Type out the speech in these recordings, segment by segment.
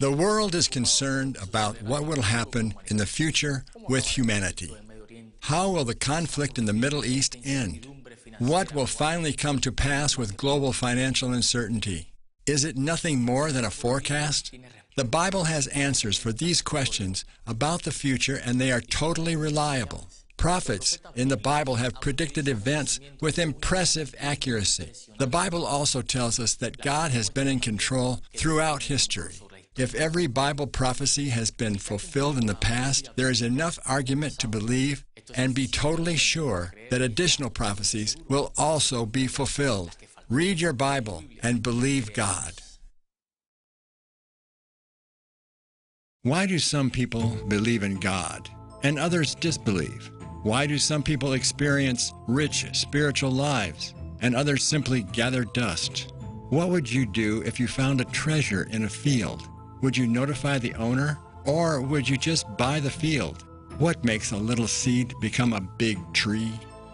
The world is concerned about what will happen in the future with humanity. How will the conflict in the Middle East end? What will finally come to pass with global financial uncertainty? Is it nothing more than a forecast? The Bible has answers for these questions about the future, and they are totally reliable. Prophets in the Bible have predicted events with impressive accuracy. The Bible also tells us that God has been in control throughout history. If every Bible prophecy has been fulfilled in the past, there is enough argument to believe and be totally sure that additional prophecies will also be fulfilled. Read your Bible and believe God. Why do some people believe in God and others disbelieve? Why do some people experience rich spiritual lives and others simply gather dust? What would you do if you found a treasure in a field? Would you notify the owner or would you just buy the field? What makes a little seed become a big tree?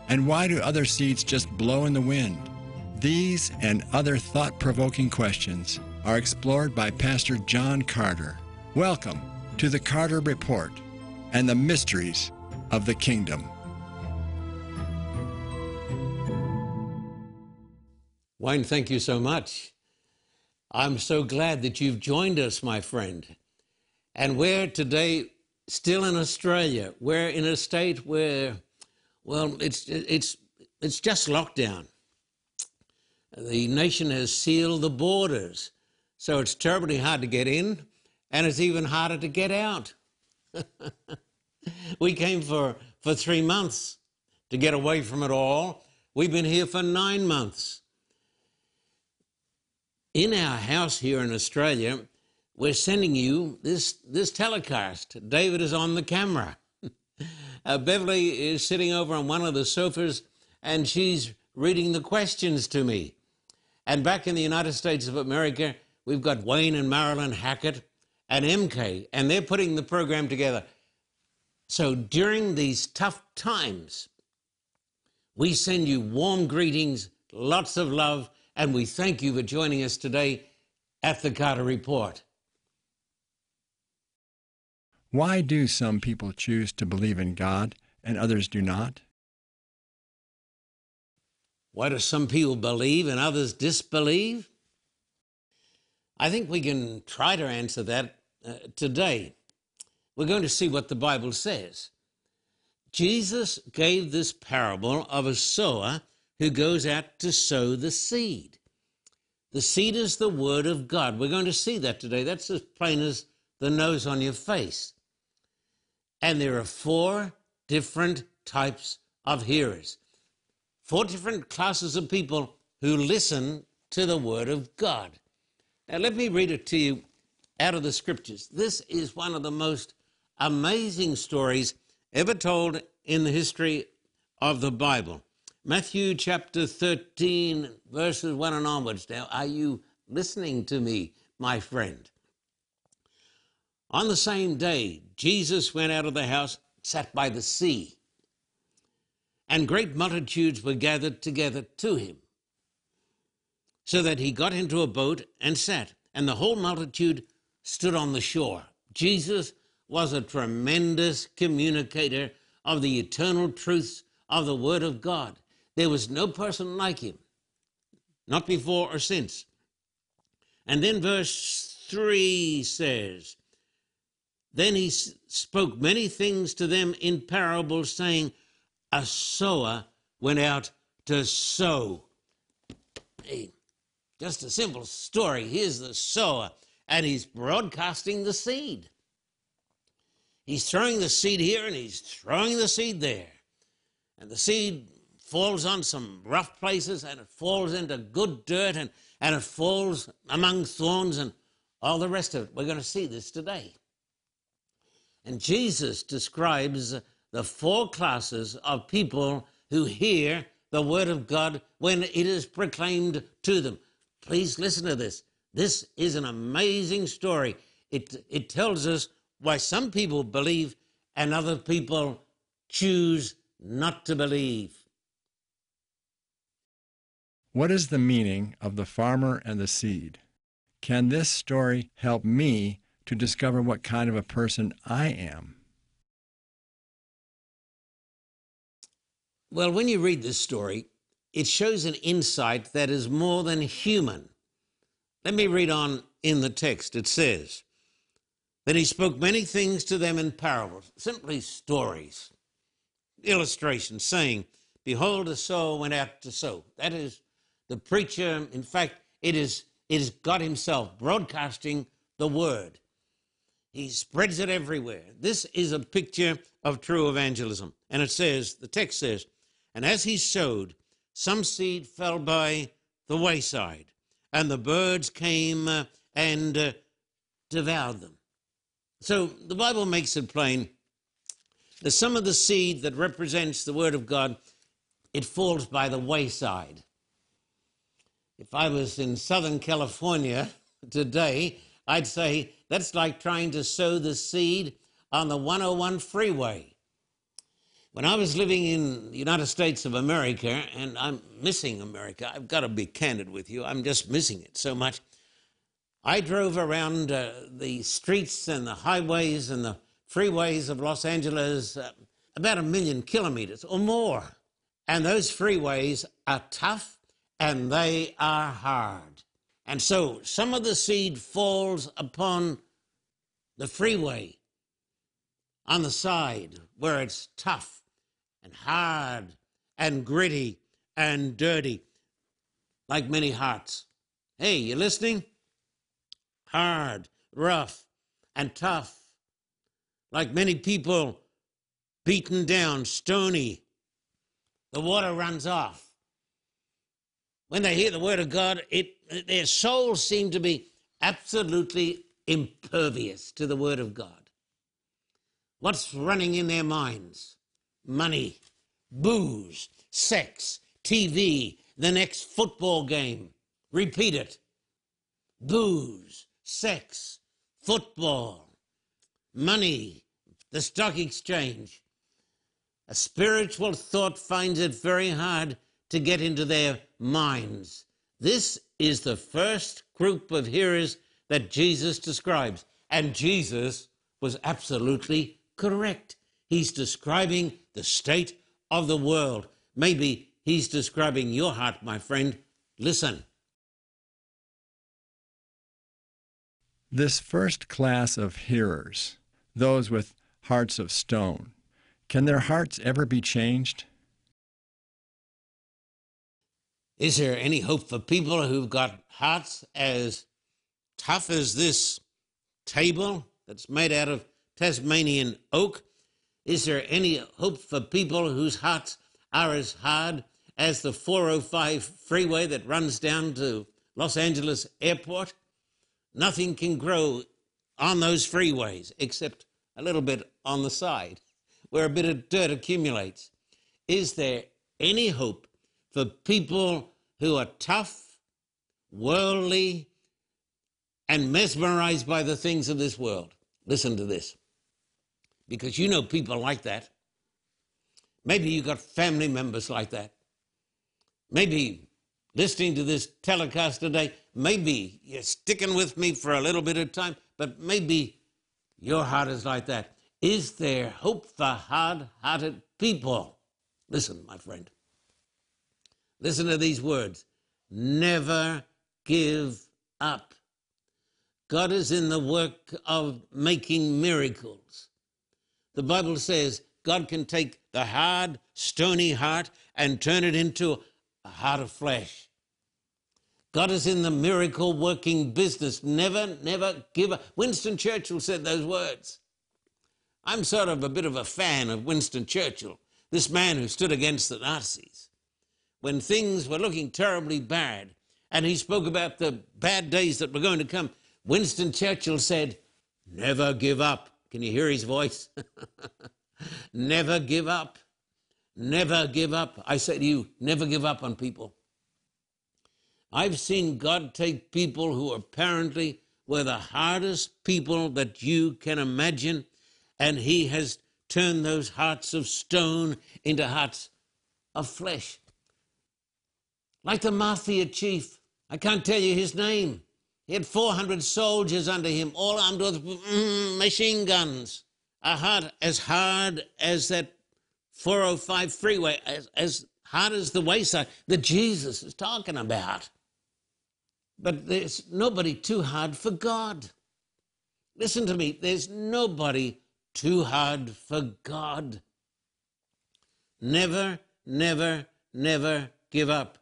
And why do other seeds just blow in the wind? These and other thought provoking questions are explored by Pastor John Carter. Welcome to the Carter Report and the mysteries of the kingdom. Wayne, thank you so much. I'm so glad that you've joined us, my friend. And we're today still in Australia. We're in a state where, well, it's, it's, it's just lockdown. The nation has sealed the borders, so it's terribly hard to get in and it's even harder to get out. we came for, for three months to get away from it all. We've been here for nine months. In our house here in Australia, we're sending you this, this telecast. David is on the camera. uh, Beverly is sitting over on one of the sofas and she's reading the questions to me. And back in the United States of America, we've got Wayne and Marilyn Hackett and MK, and they're putting the program together. So during these tough times, we send you warm greetings, lots of love, and we thank you for joining us today at the Carter Report. Why do some people choose to believe in God and others do not? Why do some people believe and others disbelieve? I think we can try to answer that uh, today. We're going to see what the Bible says. Jesus gave this parable of a sower who goes out to sow the seed. The seed is the word of God. We're going to see that today. That's as plain as the nose on your face. And there are four different types of hearers, four different classes of people who listen to the word of God. Now, let me read it to you out of the scriptures. This is one of the most amazing stories ever told in the history of the Bible. Matthew chapter 13, verses 1 and onwards. Now, are you listening to me, my friend? On the same day, Jesus went out of the house, sat by the sea, and great multitudes were gathered together to him, so that he got into a boat and sat, and the whole multitude stood on the shore. Jesus was a tremendous communicator of the eternal truths of the Word of God. There was no person like him, not before or since. And then verse 3 says, Then he spoke many things to them in parables, saying, A sower went out to sow. Hey, just a simple story. Here's the sower and he's broadcasting the seed. He's throwing the seed here and he's throwing the seed there. And the seed falls on some rough places and it falls into good dirt and, and it falls among thorns and all the rest of it. We're going to see this today. And Jesus describes the four classes of people who hear the word of God when it is proclaimed to them. Please listen to this. This is an amazing story. It, it tells us why some people believe and other people choose not to believe. What is the meaning of the farmer and the seed? Can this story help me to discover what kind of a person I am? Well, when you read this story, it shows an insight that is more than human. Let me read on in the text. It says, Then he spoke many things to them in parables, simply stories, illustrations, saying, Behold, a sower went out to sow. That is the preacher. In fact, it is, it is God Himself broadcasting the word. He spreads it everywhere. This is a picture of true evangelism. And it says, the text says, And as he sowed, some seed fell by the wayside, and the birds came uh, and uh, devoured them. So the Bible makes it plain that some of the seed that represents the Word of God, it falls by the wayside. If I was in Southern California today, I'd say that's like trying to sow the seed on the 101 freeway. When I was living in the United States of America, and I'm missing America, I've got to be candid with you, I'm just missing it so much. I drove around uh, the streets and the highways and the freeways of Los Angeles uh, about a million kilometers or more. And those freeways are tough and they are hard. And so some of the seed falls upon the freeway on the side where it's tough and hard and gritty and dirty, like many hearts. Hey, you listening? Hard, rough, and tough, like many people beaten down, stony. The water runs off when they hear the word of God, it, their souls seem to be absolutely impervious to the word of God. What's running in their minds? Money, booze, sex, TV, the next football game. Repeat it. Booze, sex, football, money, the stock exchange. A spiritual thought finds it very hard to get into their minds. This is the first group of hearers that Jesus describes. And Jesus was absolutely correct. He's describing the state of the world. Maybe he's describing your heart, my friend. Listen. This first class of hearers, those with hearts of stone, can their hearts ever be changed? Is there any hope for people who've got hearts as tough as this table that's made out of Tasmanian oak? Is there any hope for people whose hearts are as hard as the 405 freeway that runs down to Los Angeles Airport? Nothing can grow on those freeways except a little bit on the side where a bit of dirt accumulates. Is there any hope for people who are tough, worldly, and mesmerized by the things of this world. Listen to this. Because you know people like that. Maybe you've got family members like that. Maybe listening to this telecast today, maybe you're sticking with me for a little bit of time, but maybe your heart is like that. Is there hope for hard hearted people? Listen, my friend. Listen to these words never give up. God is in the work of making miracles. The Bible says God can take the hard, stony heart and turn it into a heart of flesh. God is in the miracle working business. Never, never give up. Winston Churchill said those words. I'm sort of a bit of a fan of Winston Churchill, this man who stood against the Nazis when things were looking terribly bad, and he spoke about the bad days that were going to come, Winston Churchill said, Never give up. Can you hear his voice? never give up. Never give up. I say to you, never give up on people. I've seen God take people who apparently were the hardest people that you can imagine, and He has turned those hearts of stone into hearts of flesh like the mafia chief. I can't tell you his name. He had 400 soldiers under him, all armed with mm, machine guns. A heart as hard as that 405 freeway, as, as hard as the wayside that Jesus is talking about. But there's nobody too hard for God. Listen to me, there's nobody too hard for God. Never, never, never give up.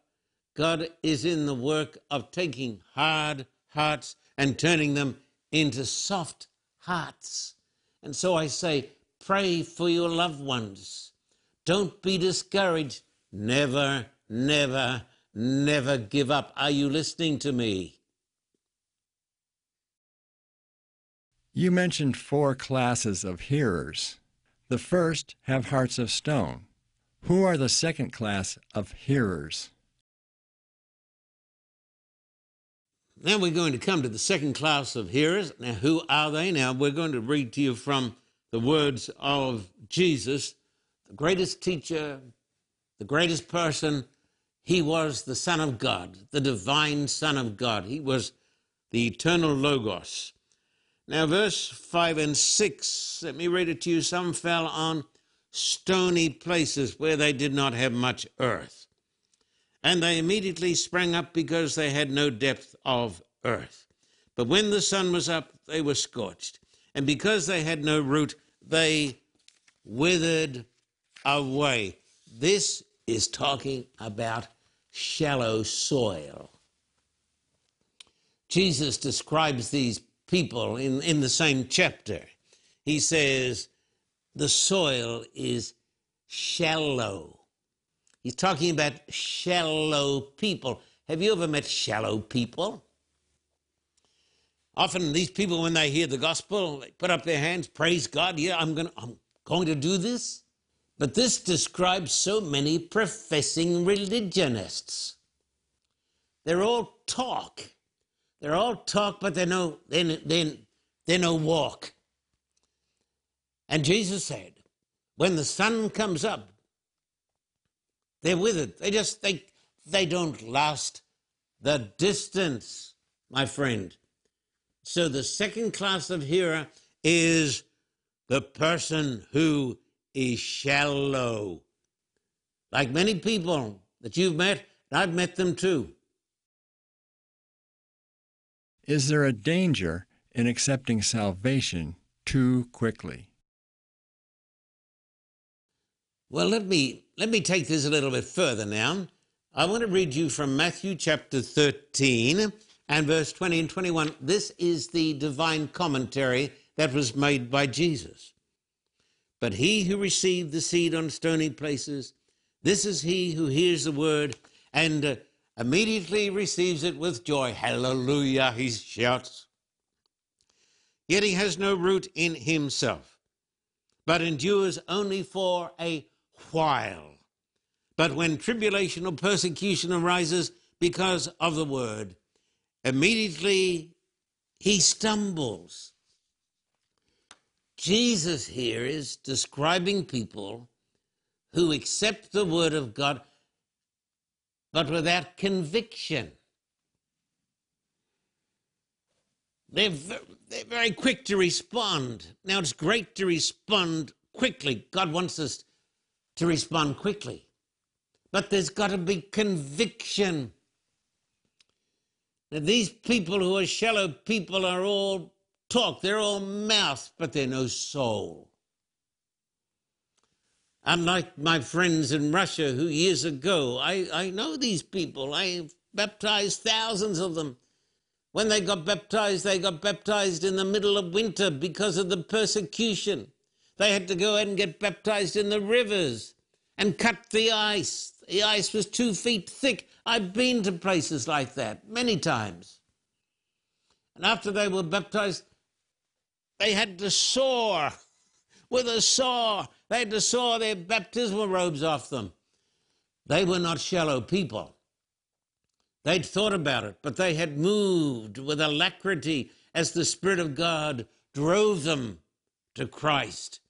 God is in the work of taking hard hearts and turning them into soft hearts. And so I say, pray for your loved ones. Don't be discouraged. Never, never, never give up. Are you listening to me? You mentioned four classes of hearers. The first have hearts of stone. Who are the second class of hearers? Now we're going to come to the second class of hearers. Now, who are they? Now, we're going to read to you from the words of Jesus, the greatest teacher, the greatest person. He was the Son of God, the divine Son of God. He was the eternal Logos. Now, verse 5 and 6, let me read it to you. Some fell on stony places where they did not have much earth. And they immediately sprang up because they had no depth of earth. But when the sun was up, they were scorched. And because they had no root, they withered away. This is talking about shallow soil. Jesus describes these people in, in the same chapter. He says, the soil is shallow. He's talking about shallow people. Have you ever met shallow people? Often these people, when they hear the gospel, they put up their hands, praise God, yeah, I'm going I'm going to do this. But this describes so many professing religionists. They're all talk. They're all talk, but they're no, they're, they're, they're no walk. And Jesus said, when the sun comes up, they're withered. They just, they, they don't last the distance, my friend. So the second class of hearer is the person who is shallow. Like many people that you've met, I've met them too. Is there a danger in accepting salvation too quickly? Well, let me let me take this a little bit further now. I want to read you from Matthew chapter 13 and verse 20 and 21. This is the divine commentary that was made by Jesus. But he who received the seed on stony places, this is he who hears the word and uh, immediately receives it with joy. Hallelujah, he shouts. Yet he has no root in himself, but endures only for a while. But when tribulation or persecution arises because of the word, immediately he stumbles. Jesus here is describing people who accept the word of God but without conviction. They're, they're very quick to respond. Now, it's great to respond quickly. God wants us to respond quickly. But there's got to be conviction. Now, these people who are shallow people are all talk, they're all mouth, but they're no soul. Unlike my friends in Russia who years ago, I, I know these people. I baptized thousands of them. When they got baptized, they got baptized in the middle of winter because of the persecution. They had to go ahead and get baptized in the rivers and cut the ice. The ice was two feet thick. I've been to places like that many times. And after they were baptized, they had to saw with a saw. They had to saw their baptismal robes off them. They were not shallow people. They'd thought about it, but they had moved with alacrity as the Spirit of God drove them to Christ.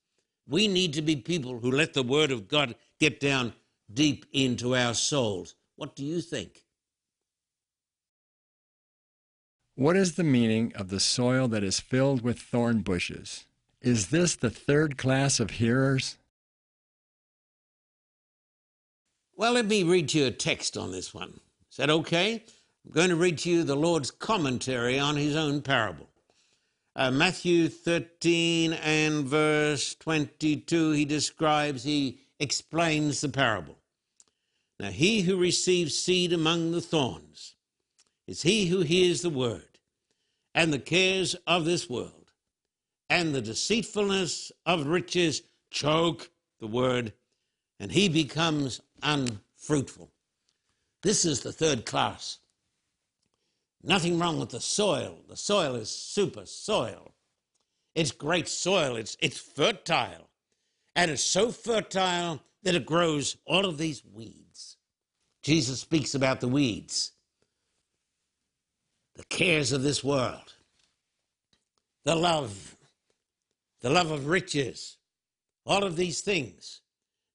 We need to be people who let the Word of God get down deep into our souls. What do you think? What is the meaning of the soil that is filled with thorn bushes? Is this the third class of hearers? Well, let me read to you a text on this one. Is that okay? I'm going to read to you the Lord's commentary on his own parable. Uh, Matthew 13 and verse 22, he describes, he explains the parable. Now, he who receives seed among the thorns is he who hears the word, and the cares of this world and the deceitfulness of riches choke the word, and he becomes unfruitful. This is the third class. Nothing wrong with the soil. The soil is super soil. It's great soil. It's, it's fertile. And it's so fertile that it grows all of these weeds. Jesus speaks about the weeds, the cares of this world, the love, the love of riches, all of these things.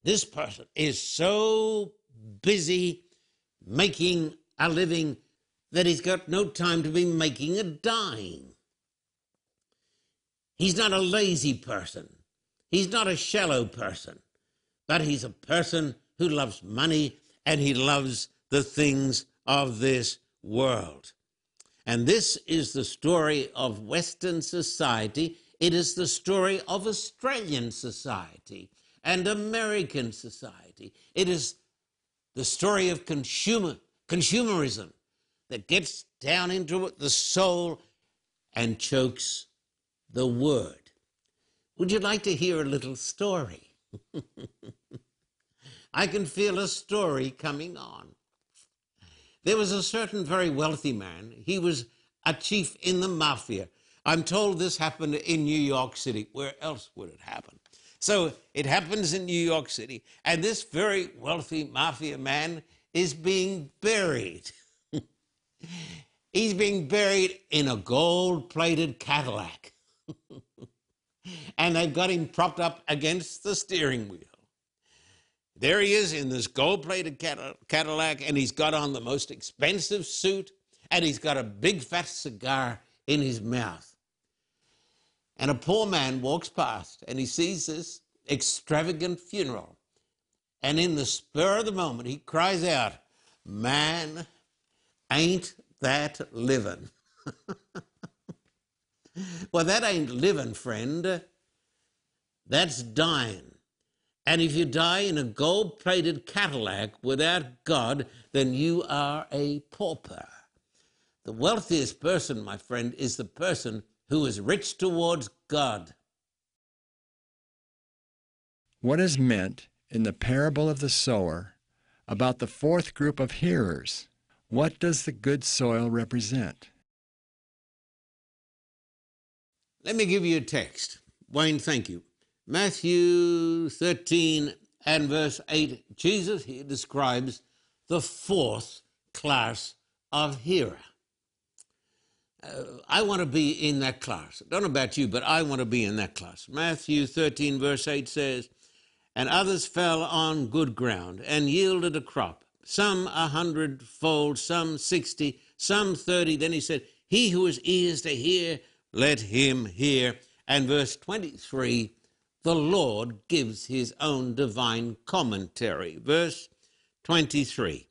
This person is so busy making a living that he's got no time to be making a dime. He's not a lazy person. He's not a shallow person, but he's a person who loves money and he loves the things of this world. And this is the story of Western society. It is the story of Australian society and American society. It is the story of consumer, consumerism that gets down into the soul and chokes the word. Would you like to hear a little story? I can feel a story coming on. There was a certain very wealthy man. He was a chief in the mafia. I'm told this happened in New York City. Where else would it happen? So it happens in New York City, and this very wealthy mafia man is being buried. He's being buried in a gold plated Cadillac. and they've got him propped up against the steering wheel. There he is in this gold plated Cadillac, and he's got on the most expensive suit, and he's got a big fat cigar in his mouth. And a poor man walks past and he sees this extravagant funeral. And in the spur of the moment, he cries out, Man, ain't that living? well, that ain't living, friend. That's dying. And if you die in a gold plated Cadillac without God, then you are a pauper. The wealthiest person, my friend, is the person who is rich towards God. What is meant in the parable of the sower about the fourth group of hearers? What does the good soil represent? Let me give you a text. Wayne, thank you. Matthew 13 and verse 8, Jesus here describes the fourth class of hearer. Uh, I want to be in that class. I don't know about you, but I want to be in that class. Matthew 13, verse 8 says, And others fell on good ground and yielded a crop, some a hundredfold, some sixty, some thirty. Then he said, He who has ears to hear, let him hear. And verse 23, the Lord gives his own divine commentary. Verse 23.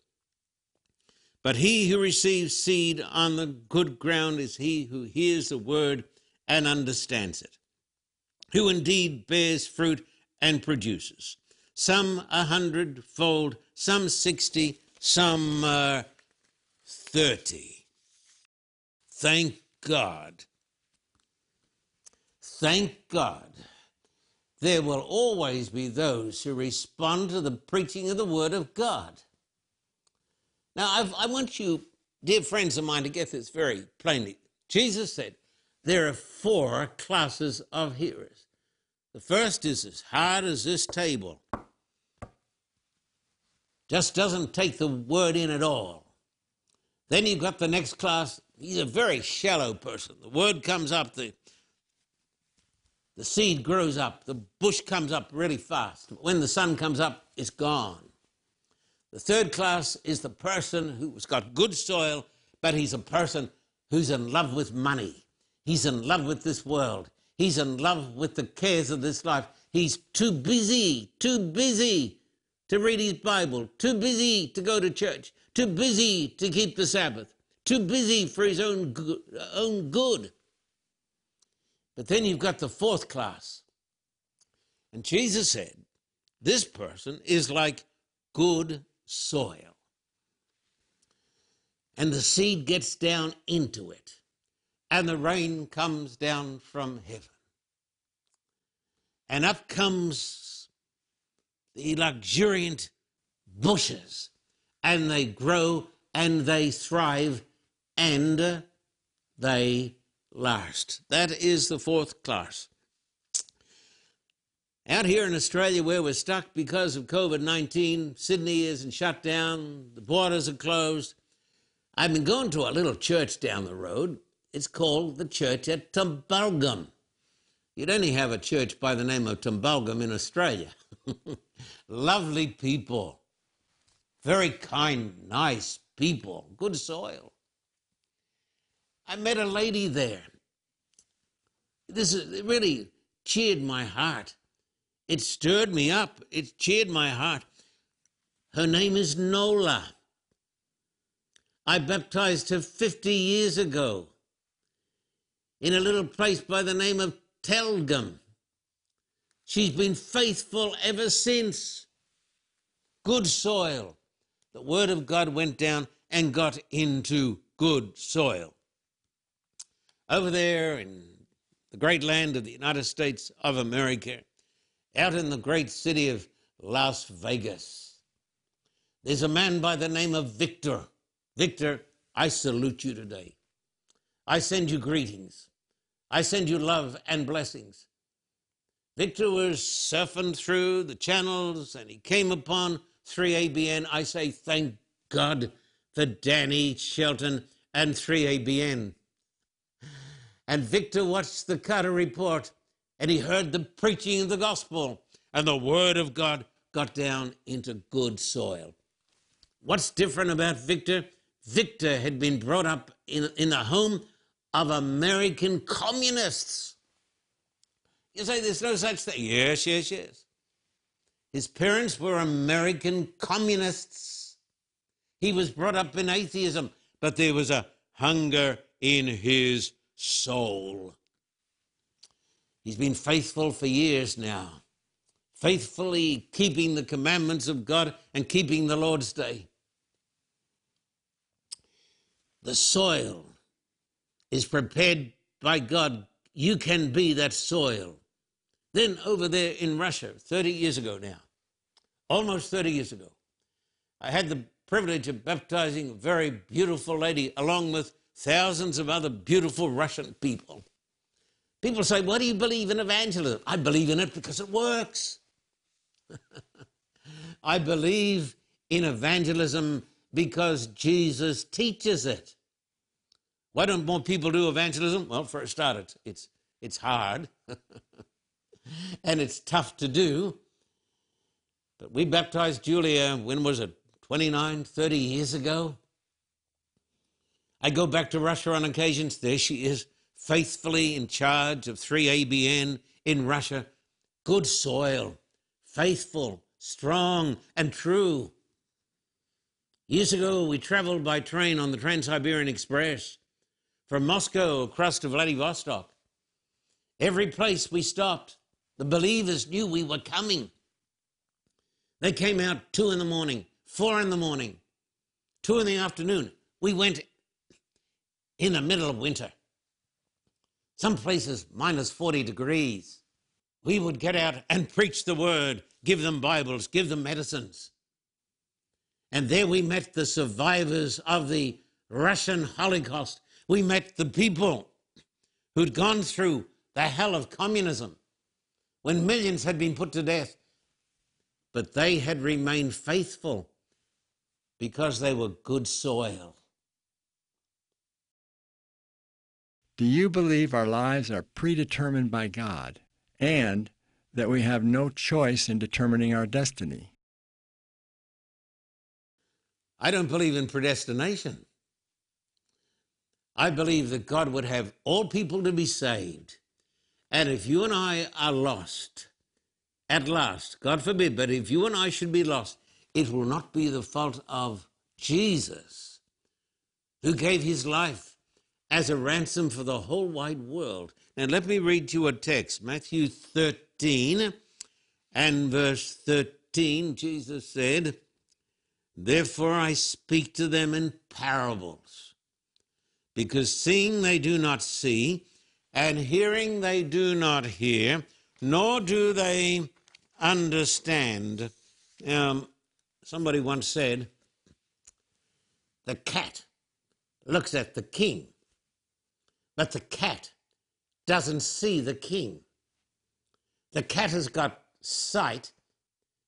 But he who receives seed on the good ground is he who hears the word and understands it, who indeed bears fruit and produces, some a hundredfold, some sixty, some uh, thirty. Thank God. Thank God. There will always be those who respond to the preaching of the Word of God. Now, I've, i want you, dear friends of mine, to get this very plainly. Jesus said there are four classes of hearers. The first is as hard as this table, just doesn't take the word in at all. Then you've got the next class. He's a very shallow person. The word comes up, the, the seed grows up, the bush comes up really fast. When the sun comes up, it's gone. The third class is the person who's got good soil, but he's a person who's in love with money. He's in love with this world. He's in love with the cares of this life. He's too busy, too busy to read his Bible, too busy to go to church, too busy to keep the Sabbath, too busy for his own own good. But then you've got the fourth class. And Jesus said, this person is like good soil. And the seed gets down into it, and the rain comes down from heaven. And up comes the luxuriant bushes, and they grow and they thrive and they last. That is the fourth class. Out here in Australia, where we're stuck because of COVID 19, Sydney isn't shut down, the borders are closed. I've been going to a little church down the road. It's called the Church at Tumbulgum. You'd only have a church by the name of Tumbulgum in Australia. Lovely people, very kind, nice people, good soil. I met a lady there. This is, really cheered my heart. It stirred me up. It cheered my heart. Her name is Nola. I baptized her 50 years ago in a little place by the name of Telgum. She's been faithful ever since. Good soil. The word of God went down and got into good soil. Over there in the great land of the United States of America, out in the great city of Las Vegas. There's a man by the name of Victor. Victor, I salute you today. I send you greetings. I send you love and blessings. Victor was surfing through the channels and he came upon 3ABN. I say, thank God for Danny Shelton and 3ABN. And Victor watched the Carter report and he heard the preaching of the gospel, and the word of God got down into good soil. What's different about Victor? Victor had been brought up in, in the home of American communists. You say there's no such thing. Yes, yes, yes. His parents were American communists. He was brought up in atheism, but there was a hunger in his soul. He's been faithful for years now, faithfully keeping the commandments of God and keeping the Lord's Day. The soil is prepared by God. You can be that soil. Then, over there in Russia, 30 years ago now, almost 30 years ago, I had the privilege of baptizing a very beautiful lady along with thousands of other beautiful Russian people. People say, What do you believe in evangelism? I believe in it because it works. I believe in evangelism because Jesus teaches it. Why don't more people do evangelism? Well, for a start, it's, it's, it's hard and it's tough to do. But we baptized Julia, when was it? 29, 30 years ago? I go back to Russia on occasions. There she is faithfully in charge of 3ABN in Russia. Good soil, faithful, strong, and true. Years ago, we traveled by train on the Trans Siberian Express from Moscow across to Vladivostok. Every place we stopped, the believers knew we were coming. They came out two in the morning, four in the morning, two in the afternoon. We went in the middle of winter. Some places minus 40 degrees. We would get out and preach the word, give them Bibles, give them medicines. And there we met the survivors of the Russian Holocaust. We met the people who'd gone through the hell of communism when millions had been put to death. But they had remained faithful because they were good soil. Do you believe our lives are predetermined by God and that we have no choice in determining our destiny? I don't believe in predestination. I believe that God would have all people to be saved. And if you and I are lost, at last, God forbid, but if you and I should be lost, it will not be the fault of Jesus, who gave his life as a ransom for the whole wide world. Now, let me read you a text Matthew 13 and verse 13. Jesus said, Therefore I speak to them in parables, because seeing they do not see, and hearing they do not hear, nor do they understand. Um, somebody once said, the cat looks at the king, but the cat doesn't see the king. The cat has got sight,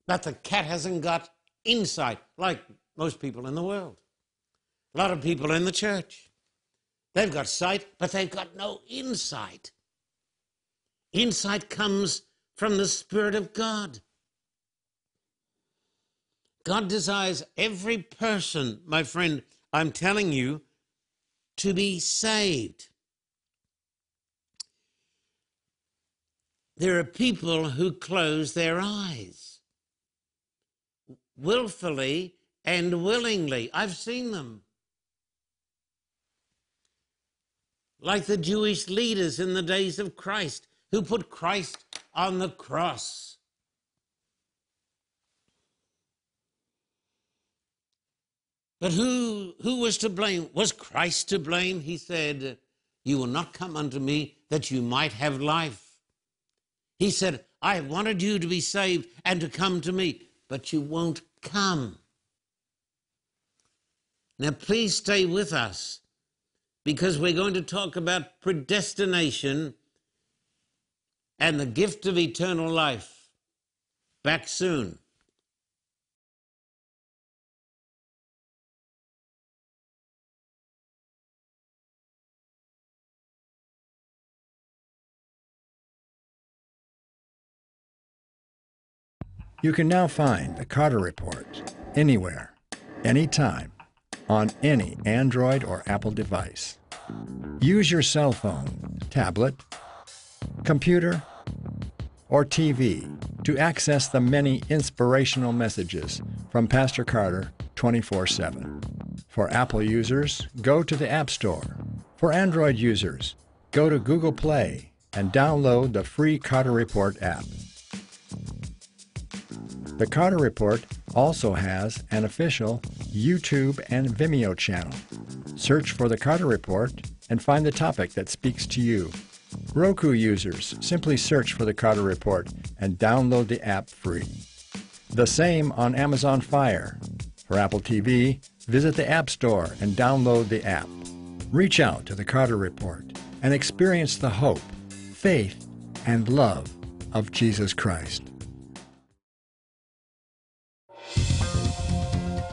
but the cat hasn't got insight, like most people in the world. A lot of people in the church. They've got sight, but they've got no insight. Insight comes from the Spirit of God. God desires every person, my friend, I'm telling you, to be saved. There are people who close their eyes willfully and willingly. I've seen them. Like the Jewish leaders in the days of Christ who put Christ on the cross. But who, who was to blame? Was Christ to blame? He said, You will not come unto me that you might have life. He said, I have wanted you to be saved and to come to me, but you won't come. Now, please stay with us because we're going to talk about predestination and the gift of eternal life. Back soon. You can now find the Carter Report anywhere, anytime, on any Android or Apple device. Use your cell phone, tablet, computer, or TV to access the many inspirational messages from Pastor Carter 24 7. For Apple users, go to the App Store. For Android users, go to Google Play and download the free Carter Report app. The Carter Report also has an official YouTube and Vimeo channel. Search for the Carter Report and find the topic that speaks to you. Roku users simply search for the Carter Report and download the app free. The same on Amazon Fire. For Apple TV, visit the App Store and download the app. Reach out to the Carter Report and experience the hope, faith, and love of Jesus Christ.